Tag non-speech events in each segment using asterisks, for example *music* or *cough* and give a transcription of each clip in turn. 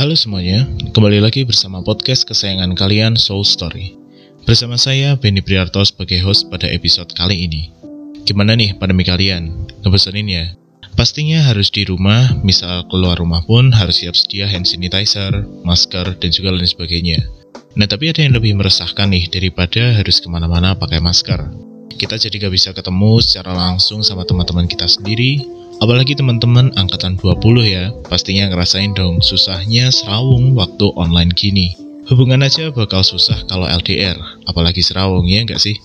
Halo semuanya, kembali lagi bersama podcast kesayangan kalian Soul Story. Bersama saya Benny Priarto sebagai host pada episode kali ini. Gimana nih pandemi kalian? Ngebosenin ya? Pastinya harus di rumah, misal keluar rumah pun harus siap sedia hand sanitizer, masker, dan juga lain sebagainya. Nah tapi ada yang lebih meresahkan nih daripada harus ke mana-mana pakai masker. Kita jadi gak bisa ketemu secara langsung sama teman-teman kita sendiri, Apalagi teman-teman angkatan 20 ya, pastinya ngerasain dong susahnya serawung waktu online gini. Hubungan aja bakal susah kalau LDR, apalagi serawung ya nggak sih?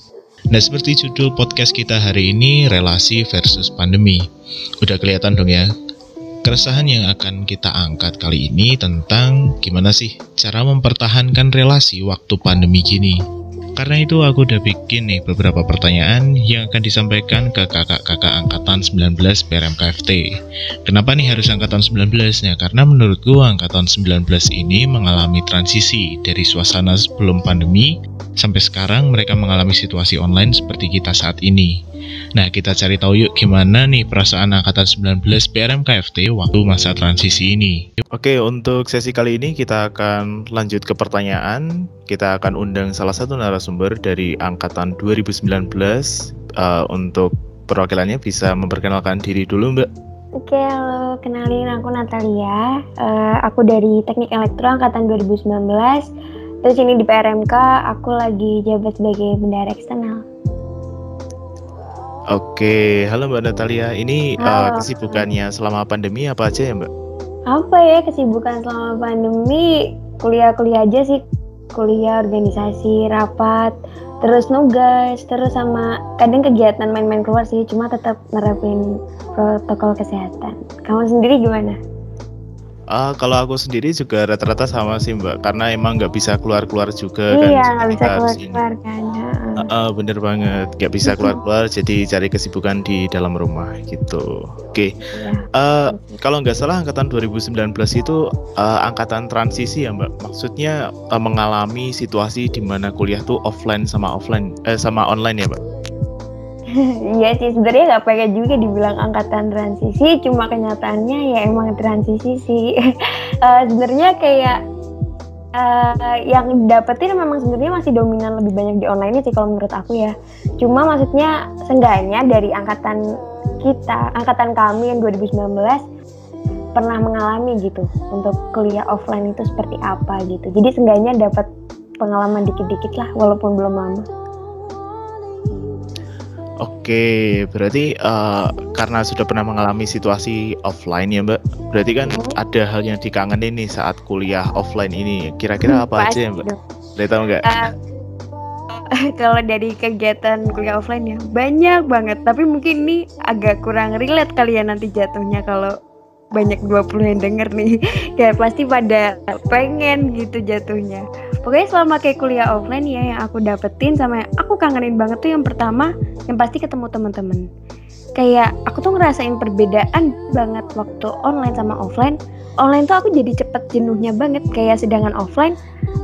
Nah seperti judul podcast kita hari ini, relasi versus pandemi. Udah kelihatan dong ya, keresahan yang akan kita angkat kali ini tentang gimana sih cara mempertahankan relasi waktu pandemi gini. Karena itu aku udah bikin nih beberapa pertanyaan yang akan disampaikan ke kakak-kakak angkatan 19 PRMKFT. Kenapa nih harus angkatan 19? Ya karena menurutku angkatan 19 ini mengalami transisi dari suasana sebelum pandemi sampai sekarang mereka mengalami situasi online seperti kita saat ini. Nah, kita cari tahu yuk gimana nih perasaan angkatan 19 PRMKFT waktu masa transisi ini. Oke, untuk sesi kali ini kita akan lanjut ke pertanyaan. Kita akan undang salah satu narasumber dari angkatan 2019 uh, untuk perwakilannya bisa memperkenalkan diri dulu, Mbak. Oke, halo, kenalin aku Natalia. Uh, aku dari Teknik Elektro angkatan 2019. Terus ini di PRMK aku lagi jabat sebagai bendara eksternal. Oke, halo Mbak Natalia. Ini uh, kesibukannya selama pandemi apa aja ya Mbak? Apa ya kesibukan selama pandemi? Kuliah-kuliah aja sih. Kuliah, organisasi, rapat, terus nugas, terus sama kadang kegiatan main-main keluar sih. Cuma tetap nerapin protokol kesehatan. Kamu sendiri gimana? Uh, kalau aku sendiri juga rata-rata sama sih mbak, karena emang nggak bisa keluar-keluar juga iya, kan. Iya nggak bisa keluar-keluar kan. Uh, uh, bener banget, nggak bisa keluar-keluar, jadi cari kesibukan di dalam rumah gitu. Oke, okay. Iya. uh, kalau nggak salah angkatan 2019 itu uh, angkatan transisi ya mbak. Maksudnya uh, mengalami situasi di mana kuliah tuh offline sama offline, eh, sama online ya mbak. *laughs* Iya sih sebenarnya nggak pengen juga dibilang angkatan transisi, cuma kenyataannya ya emang transisi sih. uh, *laughs* sebenarnya kayak uh, yang dapetin memang sebenarnya masih dominan lebih banyak di online sih kalau menurut aku ya. Cuma maksudnya seenggaknya dari angkatan kita, angkatan kami yang 2019 pernah mengalami gitu untuk kuliah offline itu seperti apa gitu. Jadi seenggaknya dapat pengalaman dikit-dikit lah walaupun belum lama. Oke, berarti uh, karena sudah pernah mengalami situasi offline ya Mbak, berarti kan hmm. ada hal yang dikangenin nih saat kuliah offline ini. Kira-kira hmm, apa aja ya Mbak? Boleh tahu nggak? Uh, *laughs* kalau dari kegiatan kuliah offline ya banyak banget, tapi mungkin ini agak kurang relate kali ya nanti jatuhnya kalau banyak 20 yang denger nih. *laughs* Kayak pasti pada pengen gitu jatuhnya pokoknya selama kayak kuliah offline ya yang aku dapetin sama yang aku kangenin banget tuh yang pertama yang pasti ketemu teman-teman. Kayak aku tuh ngerasain perbedaan banget waktu online sama offline. Online tuh aku jadi cepet jenuhnya banget kayak sedangkan offline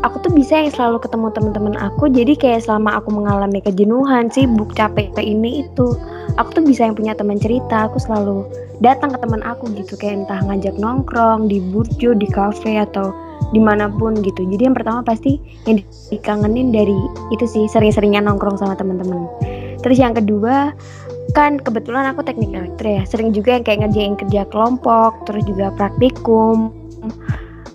aku tuh bisa yang selalu ketemu teman-teman aku. Jadi kayak selama aku mengalami kejenuhan sibuk capek ke ini itu aku tuh bisa yang punya teman cerita. Aku selalu datang ke teman aku gitu kayak entah ngajak nongkrong di burjo di cafe atau di mana pun gitu. Jadi yang pertama pasti yang dikangenin dari itu sih sering-seringnya nongkrong sama teman-teman terus yang kedua kan kebetulan aku teknik elektro ya. Sering juga yang kayak ngerjain kerja kelompok terus juga praktikum.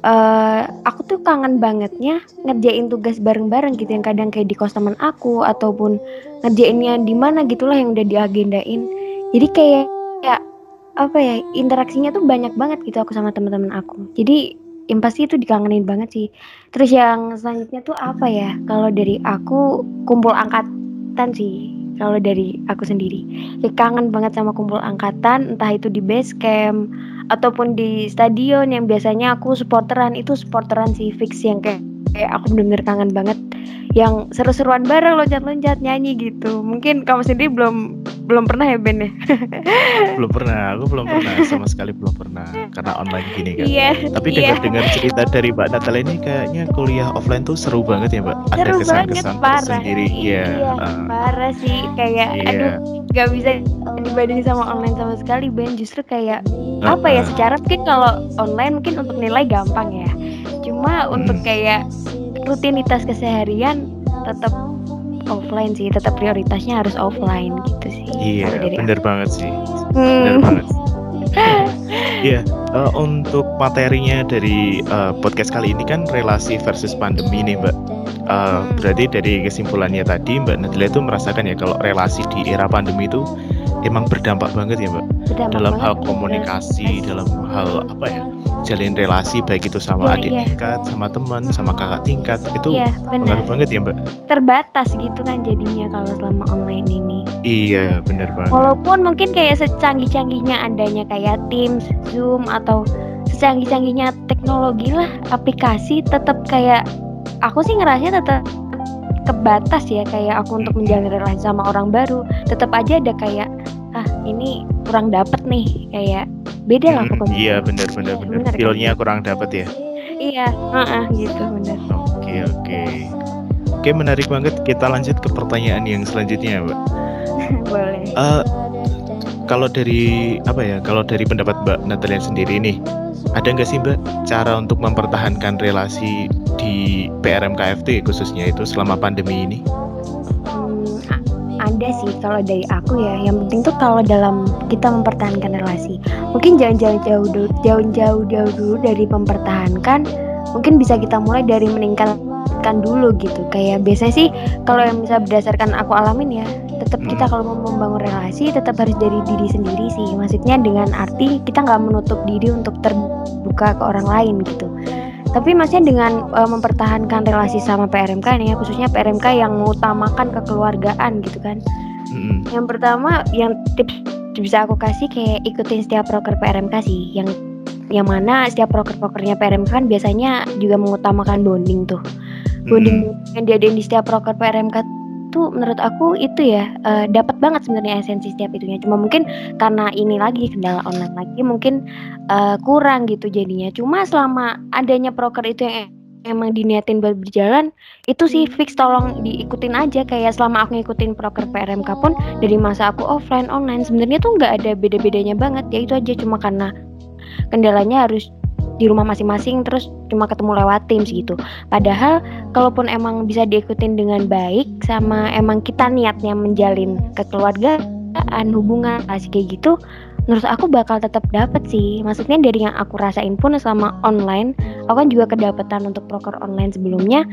Uh, aku tuh kangen bangetnya ngerjain tugas bareng-bareng gitu yang kadang kayak di kos teman aku ataupun ngerjainnya di mana gitulah yang udah diagendain. Jadi kayak ya apa ya interaksinya tuh banyak banget gitu aku sama teman-teman aku. Jadi yang pasti itu dikangenin banget sih. Terus yang selanjutnya tuh apa ya? Kalau dari aku kumpul angkatan sih. Kalau dari aku sendiri, ya kangen banget sama kumpul angkatan, entah itu di base camp ataupun di stadion yang biasanya aku supporteran itu supporteran sih fix yang kayak kayak aku bener-bener kangen banget yang seru-seruan bareng loncat-loncat nyanyi gitu. Mungkin kamu sendiri belum belum pernah ya Ben ya? *laughs* Belum pernah aku belum pernah sama sekali belum pernah karena online gini kan. Iya, tapi iya. dengar-dengar cerita dari Mbak Natalia ini kayaknya kuliah offline tuh seru banget ya Mbak? Ada kesan-kesan tersendiri iya, iya uh, parah sih. Kayak iya. aduh nggak bisa dibanding sama online sama sekali Ben. Justru kayak apa ya secara mungkin kalau online mungkin untuk nilai gampang ya cuma Hmm. untuk kayak rutinitas keseharian tetap offline sih tetap prioritasnya harus offline gitu sih Iya, dari bener banget sih. Bener Hmm. banget. *laughs* Iya, eh, untuk materinya dari eh, podcast kali ini kan relasi versus pandemi nih, Mbak. Hmm. berarti dari kesimpulannya tadi, Mbak Nadila itu merasakan ya kalau relasi di era pandemi itu emang berdampak banget ya, Mbak. Berdampak dalam banget hal komunikasi, dalam hal apa ya, jalin relasi baik itu sama Iya, adik iya. tingkat, sama teman, sama kakak tingkat itu Iya benar banget ya, Mbak. terbatas gitu kan jadinya kalau selama online ini Iya, bener banget. Walaupun mungkin kayak secanggih-canggihnya adanya kayak Teams, Zoom atau secanggih-canggihnya teknologi lah, aplikasi tetap kayak aku sih ngerasanya tetap kebatas ya kayak aku untuk menjalin relasi sama orang baru tetap aja ada kayak ah ini kurang dapet nih kayak beda lah Mm, pokoknya Iya, bener bener Iya, kan? Feel-nya kurang dapet ya. iya heeh, gitu bener Oke, oke. Oke, menarik banget. Kita lanjut ke pertanyaan yang selanjutnya, Mbak. *laughs* boleh Eh, kalau dari apa ya? Kalau dari pendapat Mbak Natalia sendiri nih, ada nggak sih Mbak cara untuk mempertahankan relasi di PRMKFT khususnya itu selama pandemi ini? Ada sih kalau dari aku ya. Yang penting tuh kalau dalam kita mempertahankan relasi, mungkin jangan jauh-jauh dulu, jauh-jauh jauh dulu dari mempertahankan. Mungkin bisa kita mulai dari meningkatkan dulu gitu. Kayak biasanya sih kalau yang bisa berdasarkan aku alamin ya, tetap kita Hmm. kalau mau membangun relasi tetap harus dari diri sendiri sih. Maksudnya dengan arti kita nggak menutup diri untuk terbuka ke orang lain gitu tapi maksudnya dengan uh, mempertahankan relasi sama PRMK nih ya khususnya PRMK yang mengutamakan kekeluargaan gitu kan. Mm-mm. yang pertama yang tips bisa aku kasih kayak ikutin setiap proker PRMK sih. Yang yang mana setiap proker-prokernya PRMK kan biasanya juga mengutamakan bonding tuh. Bonding yang diadain di setiap proker PRMK tuh menurut aku itu ya eh, dapat banget sebenarnya esensi setiap itunya. Cuma mungkin karena ini lagi kendala online lagi mungkin eh, kurang gitu jadinya. Cuma selama adanya proker itu yang emang diniatin buat berjalan itu sih fix tolong diikutin aja. Kayak selama aku ngikutin proker PRMK pun dari masa aku offline online sebenarnya tuh nggak ada beda-bedanya banget. Ya itu aja cuma karena kendalanya harus di rumah masing-masing terus cuma ketemu lewat Teams gitu. Padahal kalaupun emang bisa diikutin dengan baik sama emang kita niatnya menjalin kekeluargaan, hubungan, kasih kayak gitu, menurut aku bakal tetap dapet sih. Maksudnya dari yang aku rasain pun selama online, aku kan juga kedapetan untuk proker online sebelumnya,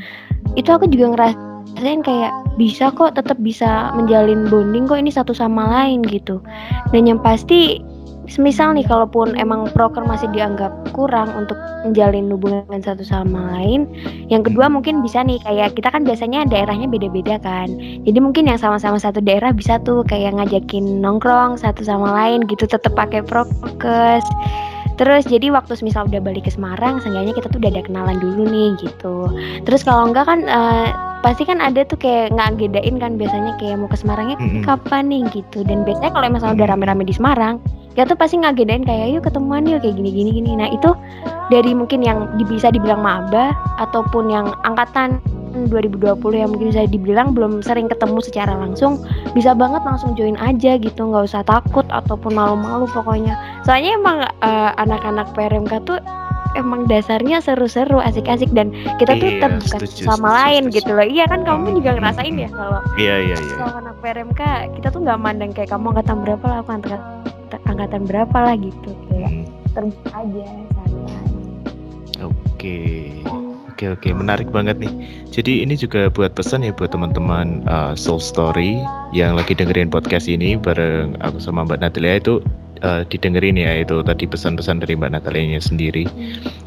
itu aku juga ngerasain kayak bisa kok tetap bisa menjalin bonding kok ini satu sama lain gitu. Dan yang pasti semisal nih kalaupun emang proker masih dianggap kurang untuk menjalin hubungan satu sama lain yang kedua mungkin bisa nih kayak kita kan biasanya daerahnya beda-beda kan. Jadi mungkin yang sama-sama satu daerah bisa tuh kayak ngajakin nongkrong satu sama lain gitu tetap pakai prokes. Terus jadi waktu misal udah balik ke Semarang seenggaknya kita tuh udah ada kenalan dulu nih gitu. Terus kalau enggak kan eh, pasti kan ada tuh kayak ngegedain kan biasanya kayak mau ke Semarangnya Mm-mm. kapan nih? gitu. Dan biasanya kalau misalnya udah rame-rame di Semarang kita tuh pasti ngagedain kayak yuk ketemuan yuk kayak gini gini gini nah itu dari mungkin yang bisa dibilang maba ataupun yang angkatan 2020 yang mungkin bisa dibilang belum sering ketemu secara langsung bisa banget langsung join aja gitu nggak usah takut ataupun malu-malu pokoknya soalnya emang eh, anak-anak PRMK tuh emang dasarnya seru-seru asik-asik dan kita tuh Iya, terbuka setuju, sama setuju, lain setuju. gitu loh iya kan kamu Hmm, juga hmm, ngerasain hmm. ya kalau Iya, iya, iya. kalau anak PRMK kita tuh nggak mandang kayak kamu angkatan berapa lah aku angkatan angkatan berapa lah gitu kayak Mm. terbuka aja santai Oke. Oke oke menarik banget nih. Jadi ini juga buat pesan ya buat teman-teman uh, Soul Story yang lagi dengerin podcast ini bareng aku sama Mbak Natalia itu uh, didengerin ya itu tadi pesan-pesan dari Mbak Natalia sendiri.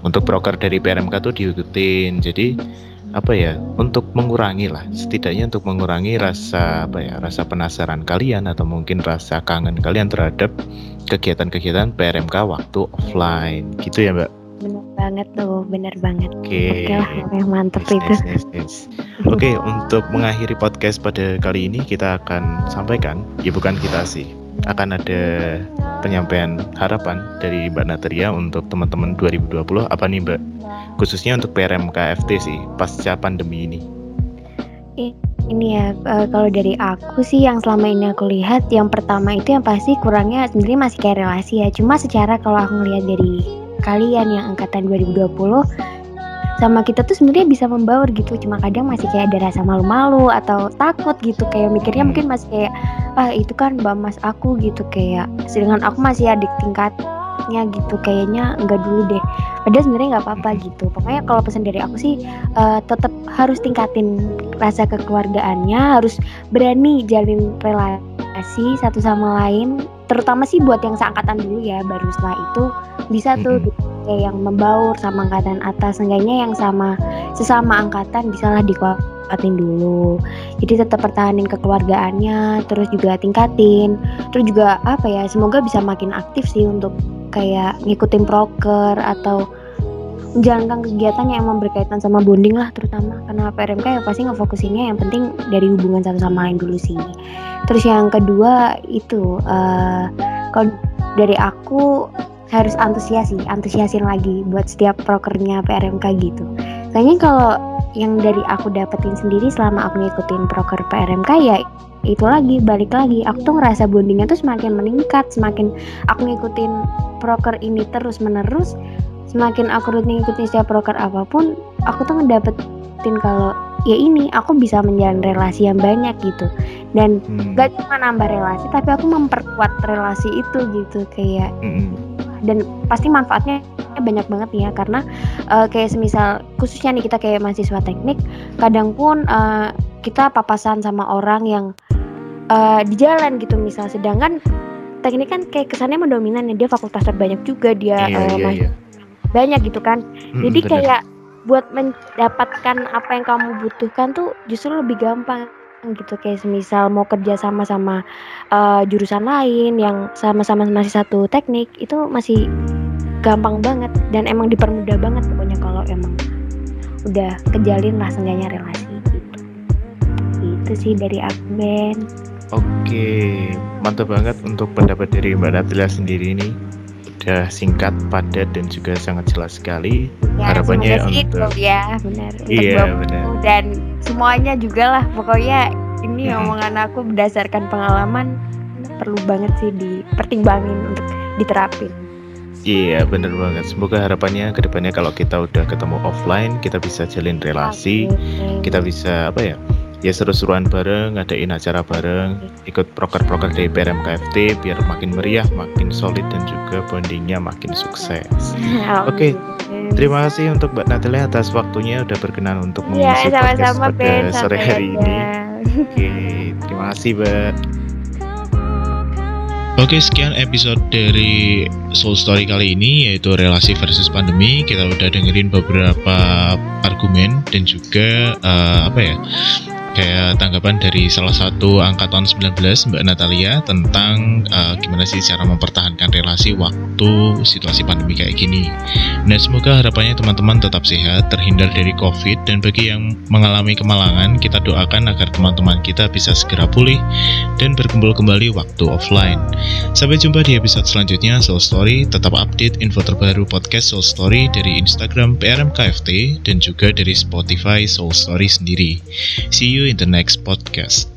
Untuk broker dari PRMK tuh diikutin. Jadi apa ya untuk mengurangi lah setidaknya untuk mengurangi rasa apa ya rasa penasaran kalian atau mungkin rasa kangen kalian terhadap kegiatan-kegiatan PRMK waktu offline gitu ya Mbak. bener banget tuh bener banget Oke. lah yang mantep Yes, itu yes, yes, yes. Oke, untuk mengakhiri podcast pada kali ini kita akan sampaikan, ya bukan kita sih, akan ada penyampaian harapan dari Mbak Natalia untuk teman-teman 2020 apa nih Mbak? Khususnya untuk PRMKFT sih pasca pandemi ini. ini ya uh, kalau dari aku sih yang selama ini aku lihat yang pertama itu yang pasti kurangnya sebenarnya masih kayak relasi ya cuma secara kalau aku ngelihat dari kalian yang angkatan 2020 sama kita tuh sebenarnya bisa membaur gitu cuma kadang masih kayak ada rasa malu-malu atau takut gitu kayak mikirnya hmm. mungkin masih kayak ah itu kan mbak mas aku gitu kayak sedangkan aku masih adik tingkatnya gitu kayaknya enggak dulu deh. Padahal sebenarnya nggak apa-apa gitu. Pokoknya kalau pesan dari aku sih uh, tetap harus tingkatin rasa kekeluargaannya harus berani jalin relasi satu sama lain terutama sih buat yang seangkatan dulu ya baru setelah itu bisa tuh mm -hmm. Kayak yang membaur sama angkatan atas. Seenggaknya yang sama sesama angkatan bisalah dikuatin dulu. Jadi tetap pertahanin kekeluargaannya terus juga tingkatin. Terus juga apa ya semoga bisa makin aktif sih untuk kayak ngikutin proker atau menjalankan kegiatan yang emang berkaitan sama bonding lah terutama. Karena PRMK ya pasti ngefokusinnya yang penting dari hubungan satu sama lain dulu sih. Terus yang kedua itu uh, kalau dari aku harus antusias sih antusiasin lagi buat setiap prokernya PRMK gitu kayaknya kalau yang dari aku dapetin sendiri selama aku ngikutin proker PRMK ya itu lagi balik lagi aku tuh ngerasa bondingnya tuh semakin meningkat semakin aku ngikutin proker ini terus menerus semakin aku rutin ikutin setiap proker apa pun aku tuh ngedapetin kalau ya ini aku bisa menjalin relasi yang banyak gitu dan hmm. gak cuma nambah relasi tapi aku memperkuat relasi itu gitu kayak hmm. Dan pasti manfaatnya banyak banget ya karena uh, kayak semisal khususnya nih kita kayak mahasiswa teknik kadang pun uh, kita papasan sama orang yang uh, di jalan gitu misal. Sedangkan teknik kan kayak kesannya mendominan ya dia fakultas terbanyak juga dia iya, uh, iya, iya. banyak gitu kan. Hmm, jadi bener. kayak buat mendapatkan apa yang kamu butuhkan tuh justru lebih gampang gitu kayak semisal mau kerja sama sama uh, jurusan lain yang sama-sama masih satu teknik itu masih gampang banget dan emang dipermudah banget pokoknya kalau emang udah kejalin lah seenggaknya relasi gitu itu sih dari aku Ben oke mantap banget untuk pendapat dari Mbak Natalia sendiri nih sudah singkat, padat dan juga sangat jelas sekali. Ya, Harapannya untuk ya benar. Iya benar. Dan semuanya juga lah pokoknya ini hmm. omongan aku berdasarkan pengalaman perlu banget sih dipertimbangin untuk diterapin. Iya bener banget. Semoga harapannya ke depannya kalau kita udah ketemu offline kita bisa jalin relasi, kita bisa apa ya? ya seru-seruan bareng, ngadain acara bareng, ikut proker-proker dari PRMKFT biar makin meriah, makin solid dan juga bondingnya makin sukses. *laughs* Oke, okay. Terima kasih untuk Mbak Natalia atas waktunya udah berkenan untuk iya, mengisi ya, podcast pada ben, sore hari ini. Oke, terima kasih Mbak. Oke, sekian episode dari Soul Story kali ini yaitu relasi versus pandemi. Kita udah dengerin beberapa argumen dan juga uh, apa ya? Kayak tanggapan dari salah satu angkatan 19 Mbak Natalia tentang uh, gimana sih cara mempertahankan relasi waktu situasi pandemi kayak gini. Nah semoga harapannya teman-teman tetap sehat, terhindar dari COVID dan bagi yang mengalami kemalangan kita doakan agar teman-teman kita bisa segera pulih dan berkumpul kembali waktu offline. Sampai jumpa di episode selanjutnya Soul Story. Tetap update info terbaru podcast Soul Story dari Instagram PRMKFT dan juga dari Spotify Soul Story sendiri. See in the next podcast.